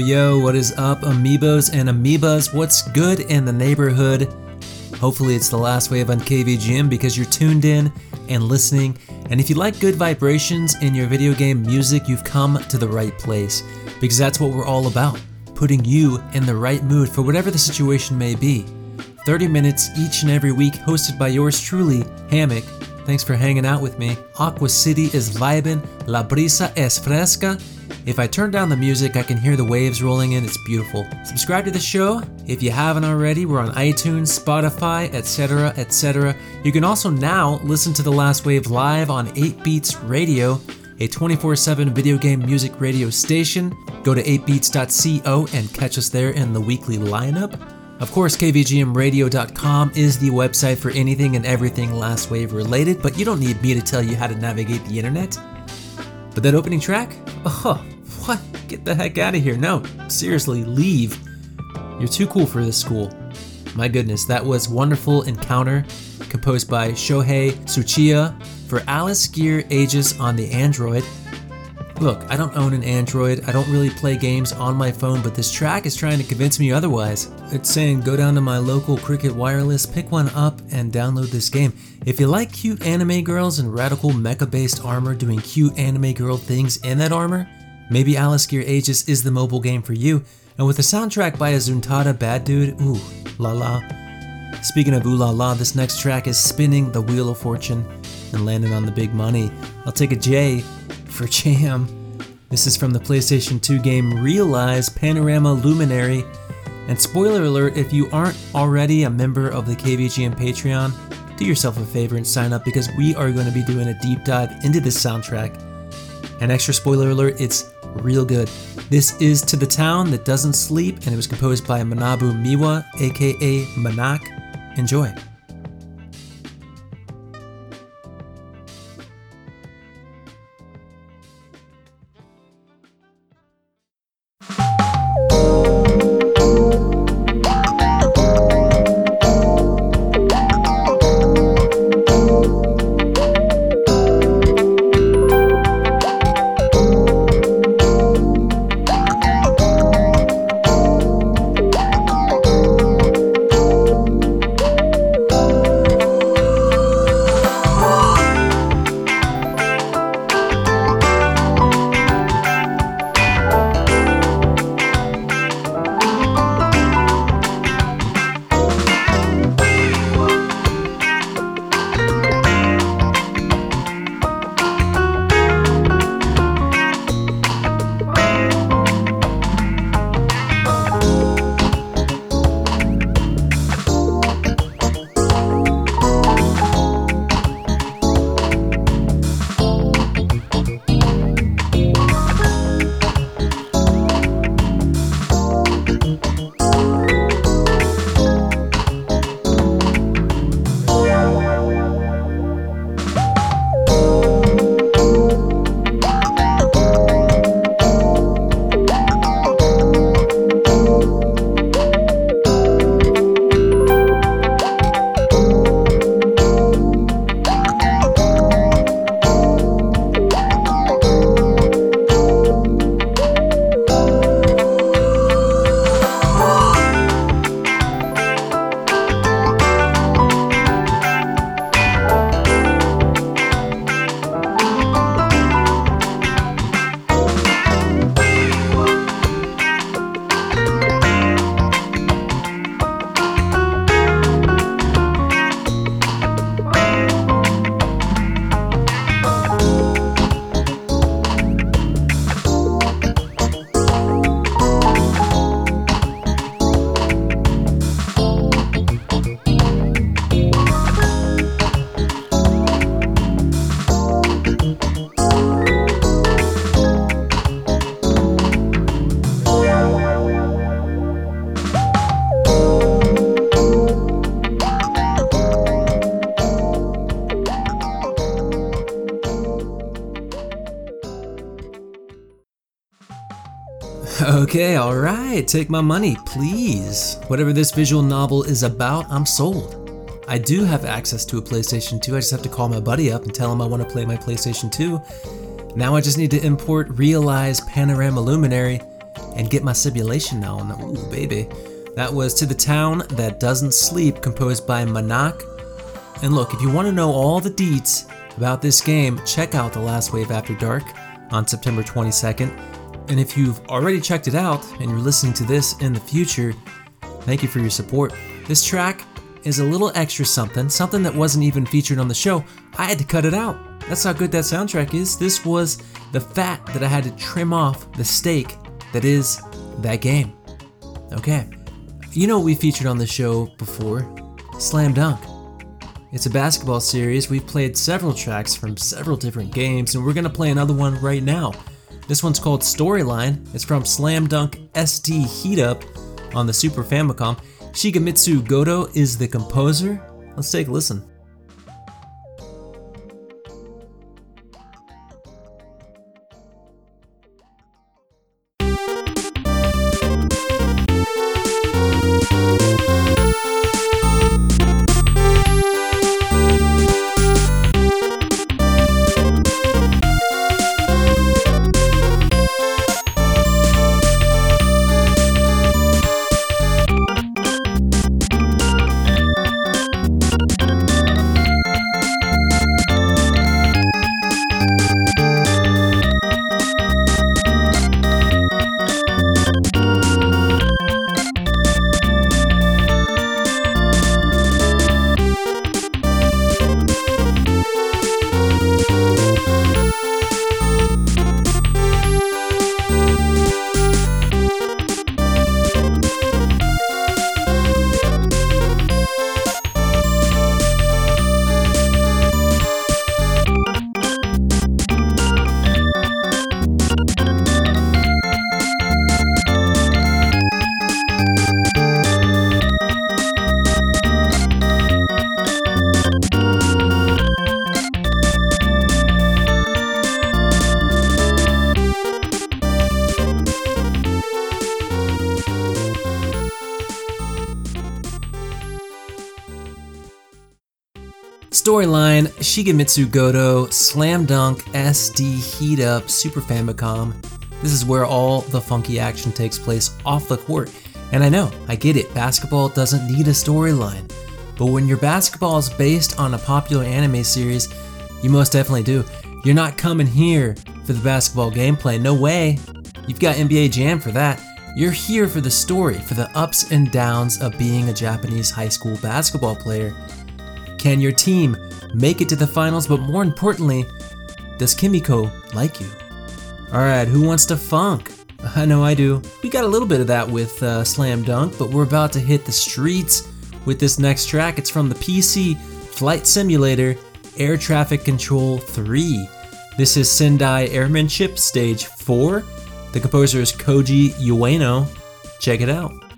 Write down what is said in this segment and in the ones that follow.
Yo, what is up, Amiibos and Amoebas? What's good in the neighborhood? Hopefully, it's the last wave on KVGM because you're tuned in and listening. And if you like good vibrations in your video game music, you've come to the right place because that's what we're all about putting you in the right mood for whatever the situation may be. 30 minutes each and every week, hosted by yours truly, Hammock. Thanks for hanging out with me. Aqua City is vibin', La Brisa es fresca, if I turn down the music, I can hear the waves rolling in. It's beautiful. Subscribe to the show if you haven't already. We're on iTunes, Spotify, etc., etc. You can also now listen to The Last Wave live on 8 Beats Radio, a 24 7 video game music radio station. Go to 8beats.co and catch us there in the weekly lineup. Of course, KVGMradio.com is the website for anything and everything Last Wave related, but you don't need me to tell you how to navigate the internet. But that opening track? Oh, what? Get the heck out of here. No, seriously, leave. You're too cool for this school. My goodness, that was Wonderful Encounter, composed by Shohei Tsuchiya for Alice Gear Aegis on the Android. Look, I don't own an Android, I don't really play games on my phone, but this track is trying to convince me otherwise. It's saying go down to my local Cricket Wireless, pick one up, and download this game. If you like cute anime girls and radical mecha based armor doing cute anime girl things in that armor, maybe Alice Gear Aegis is the mobile game for you. And with a soundtrack by a Zuntata bad dude, ooh, la la. Speaking of ooh la la, this next track is spinning the Wheel of Fortune and landing on the big money. I'll take a J for Jam. This is from the PlayStation 2 game Realize Panorama Luminary. And spoiler alert if you aren't already a member of the KVGM Patreon, do yourself a favor and sign up because we are going to be doing a deep dive into this soundtrack. An extra spoiler alert, it's real good. This is To the Town That Doesn't Sleep, and it was composed by Manabu Miwa, aka Manak. Enjoy. Okay, alright, take my money, please. Whatever this visual novel is about, I'm sold. I do have access to a PlayStation 2, I just have to call my buddy up and tell him I want to play my PlayStation 2. Now I just need to import Realize Panorama Luminary, and get my simulation on. Ooh, baby. That was To the Town That Doesn't Sleep, composed by Manak. And look, if you want to know all the deets about this game, check out The Last Wave After Dark on September 22nd. And if you've already checked it out and you're listening to this in the future, thank you for your support. This track is a little extra something, something that wasn't even featured on the show. I had to cut it out. That's how good that soundtrack is. This was the fat that I had to trim off the steak that is that game. Okay. You know what we featured on the show before? Slam Dunk. It's a basketball series. We've played several tracks from several different games, and we're gonna play another one right now. This one's called Storyline. It's from Slam Dunk SD Heat Up on the Super Famicom. Shigemitsu Goto is the composer. Let's take a listen. Storyline Shigemitsu Goto Slam Dunk SD Heat Up Super Famicom. This is where all the funky action takes place off the court. And I know, I get it, basketball doesn't need a storyline. But when your basketball is based on a popular anime series, you most definitely do. You're not coming here for the basketball gameplay, no way. You've got NBA Jam for that. You're here for the story, for the ups and downs of being a Japanese high school basketball player. Can your team make it to the finals? But more importantly, does Kimiko like you? Alright, who wants to funk? I know I do. We got a little bit of that with uh, Slam Dunk, but we're about to hit the streets with this next track. It's from the PC Flight Simulator Air Traffic Control 3. This is Sendai Airmanship Stage 4. The composer is Koji Ueno. Check it out.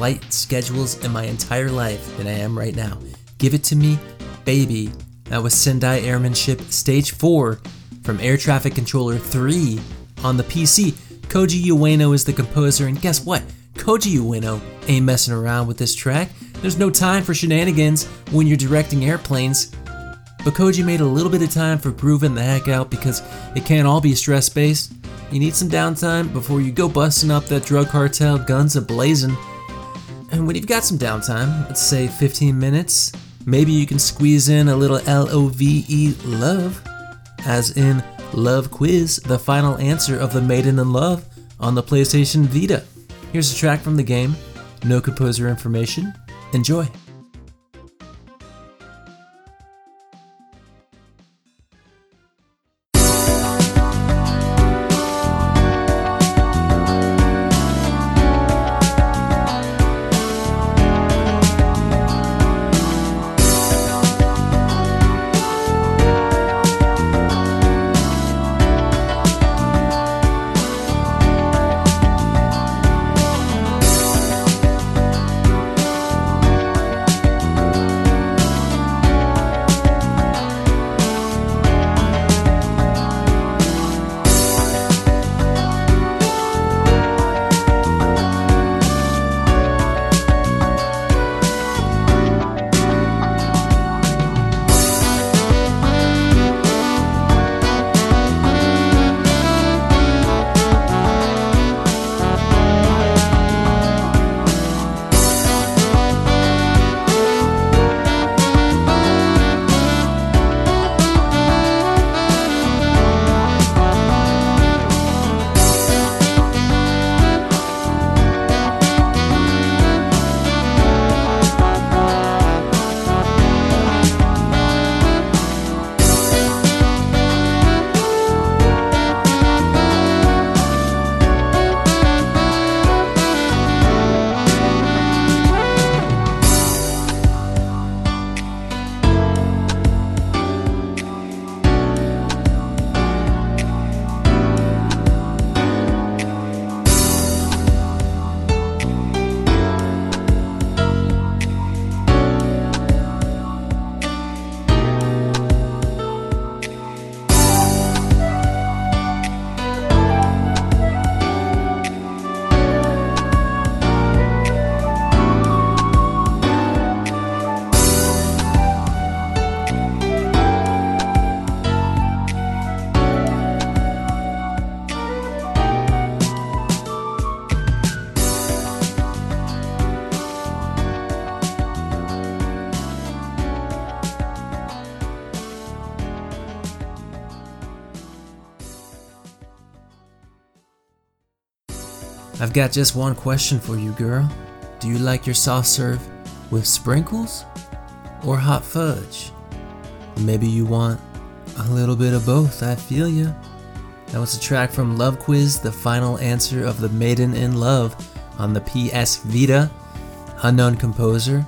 Flight schedules in my entire life than I am right now. Give it to me, baby. That was Sendai Airmanship Stage 4 from Air Traffic Controller 3 on the PC. Koji Ueno is the composer, and guess what? Koji Ueno ain't messing around with this track. There's no time for shenanigans when you're directing airplanes. But Koji made a little bit of time for grooving the heck out because it can't all be stress based. You need some downtime before you go busting up that drug cartel guns a blazing. When you've got some downtime, let's say 15 minutes, maybe you can squeeze in a little L O V E love, as in Love Quiz, the final answer of the Maiden in Love on the PlayStation Vita. Here's a track from the game, no composer information. Enjoy. I've got just one question for you, girl. Do you like your soft serve with sprinkles or hot fudge? Maybe you want a little bit of both, I feel ya. That was a track from Love Quiz, the final answer of the Maiden in Love on the PS Vita. Unknown composer.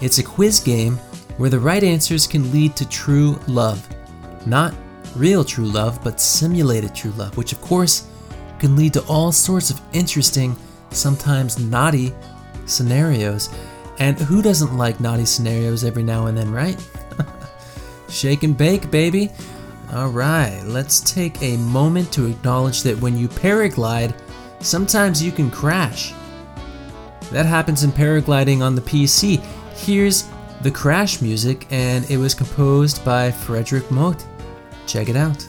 It's a quiz game where the right answers can lead to true love. Not real true love, but simulated true love, which of course can lead to all sorts of interesting, sometimes naughty scenarios. And who doesn't like naughty scenarios every now and then, right? Shake and bake, baby. All right, let's take a moment to acknowledge that when you paraglide, sometimes you can crash. That happens in paragliding on the PC. Here's the crash music, and it was composed by Frederick Mote. Check it out.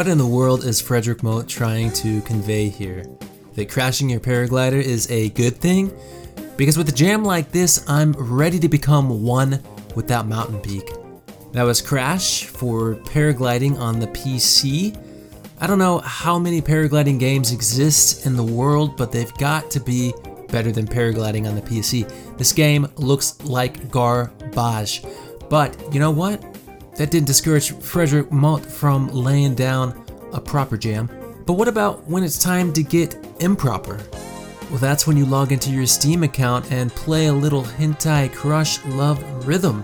What in the world is Frederick Moat trying to convey here? That crashing your paraglider is a good thing? Because with a jam like this, I'm ready to become one with that mountain peak. That was Crash for paragliding on the PC. I don't know how many paragliding games exist in the world, but they've got to be better than paragliding on the PC. This game looks like garbage. But you know what? That didn't discourage Frederick Moat from laying down a proper jam. But what about when it's time to get improper? Well, that's when you log into your Steam account and play a little Hentai Crush Love Rhythm.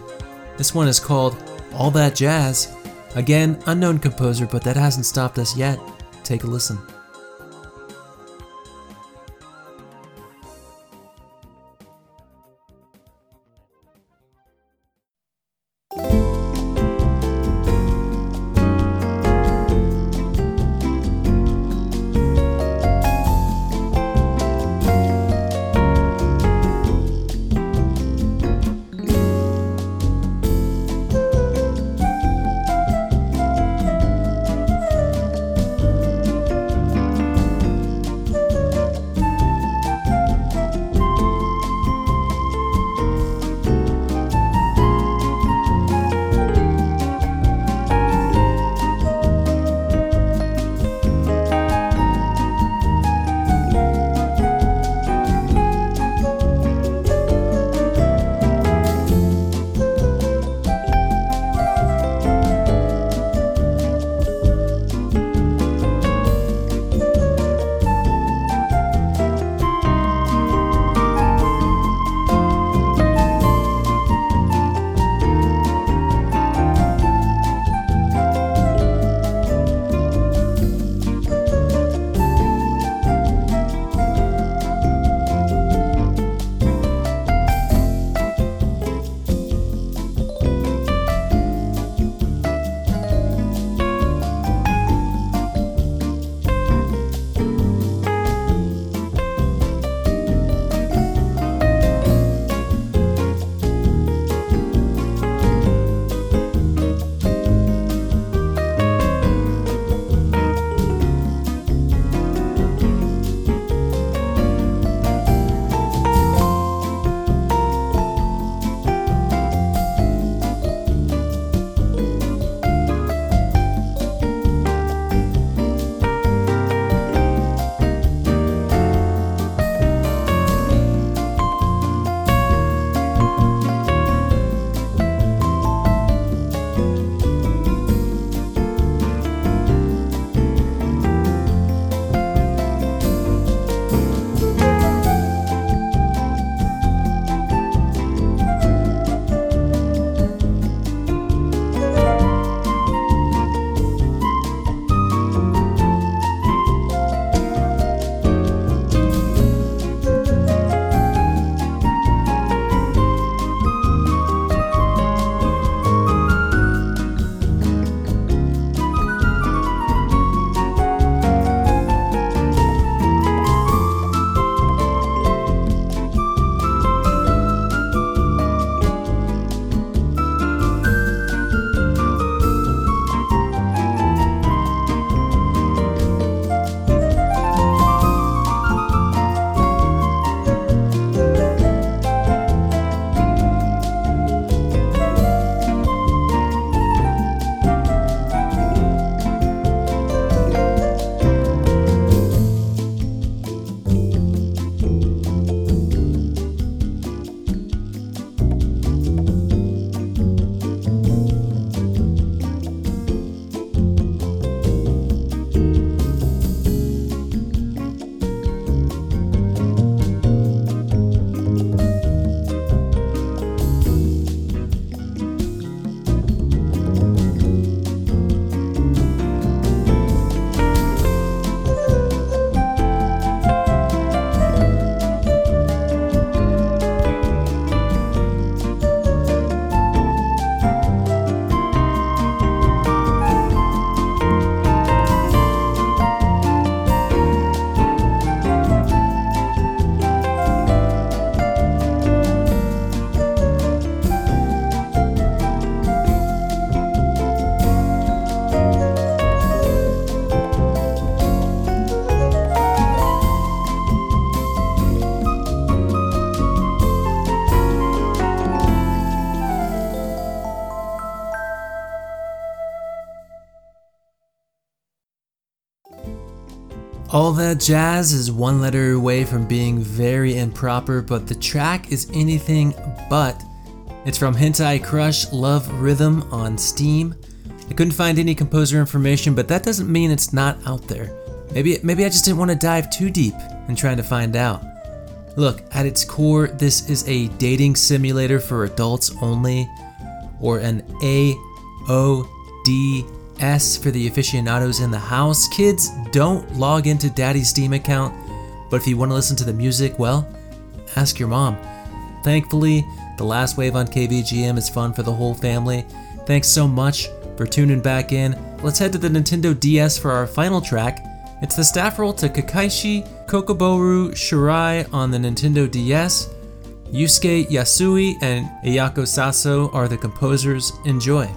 This one is called All That Jazz. Again, unknown composer, but that hasn't stopped us yet. Take a listen. That Jazz is one letter away from being very improper, but the track is anything but. It's from Hentai Crush Love Rhythm on Steam. I couldn't find any composer information, but that doesn't mean it's not out there. Maybe maybe I just didn't want to dive too deep in trying to find out. Look, at its core, this is a dating simulator for adults only, or an AODS for the aficionados in the house. Kids, don't log into daddy's Steam account, but if you want to listen to the music, well, ask your mom. Thankfully, the last wave on KVGM is fun for the whole family. Thanks so much for tuning back in. Let's head to the Nintendo DS for our final track. It's the staff roll to Kekkaishi Kokubourou Shuurai on the Nintendo DS. Yusuke Yasui and Ayako Saso are the composers. Enjoy.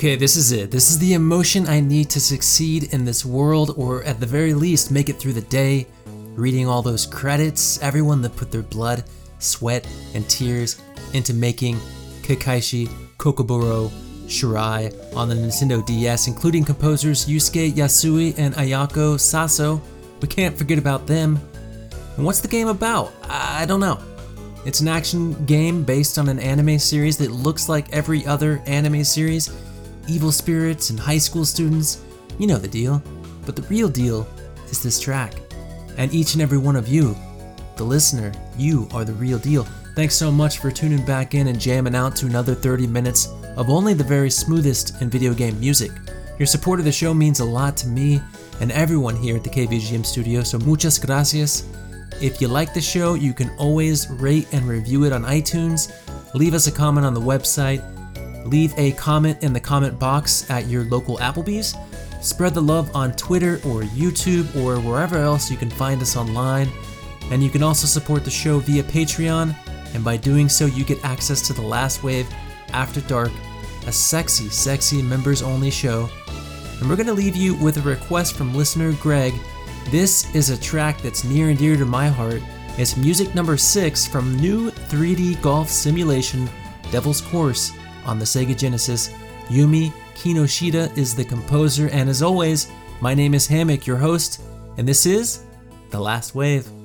Okay, this is it. This is the emotion I need to succeed in this world, or at the very least, make it through the day. Reading all those credits, everyone that put their blood, sweat, and tears into making Kekkaishi Kokubourou Shuurai on the Nintendo DS, including composers Yusuke Yasui and Ayako Saso. We can't forget about them. And what's the game about? I don't know. It's an action game based on an anime series that looks like every other anime series evil spirits and high school students. You know the deal. But the real deal is this track. and each and every one of you, the listener, you are the real deal. Thanks so much for tuning back in and jamming out to another 30 minutes of only the very smoothest in video game music. Your support of the show means a lot to me and everyone here at the KVGM studio, so muchas gracias. If you like the show, you can always rate and review it on iTunes, leave us a comment on the website, leave a comment in the comment box at your local Applebee's, spread the love on Twitter or YouTube or wherever else you can find us online. And you can also support the show via Patreon, and by doing so, you get access to The Last Wave After Dark, a sexy, sexy members only show. And we're going to leave you with a request from listener Greg. This is a track that's near and dear to my heart. It's music number 6 from new 3D golf simulation Devil's Course on the Sega Genesis. Yumi Kinoshita is the composer, and as always, my name is Hammock, your host, and this is The Last Wave.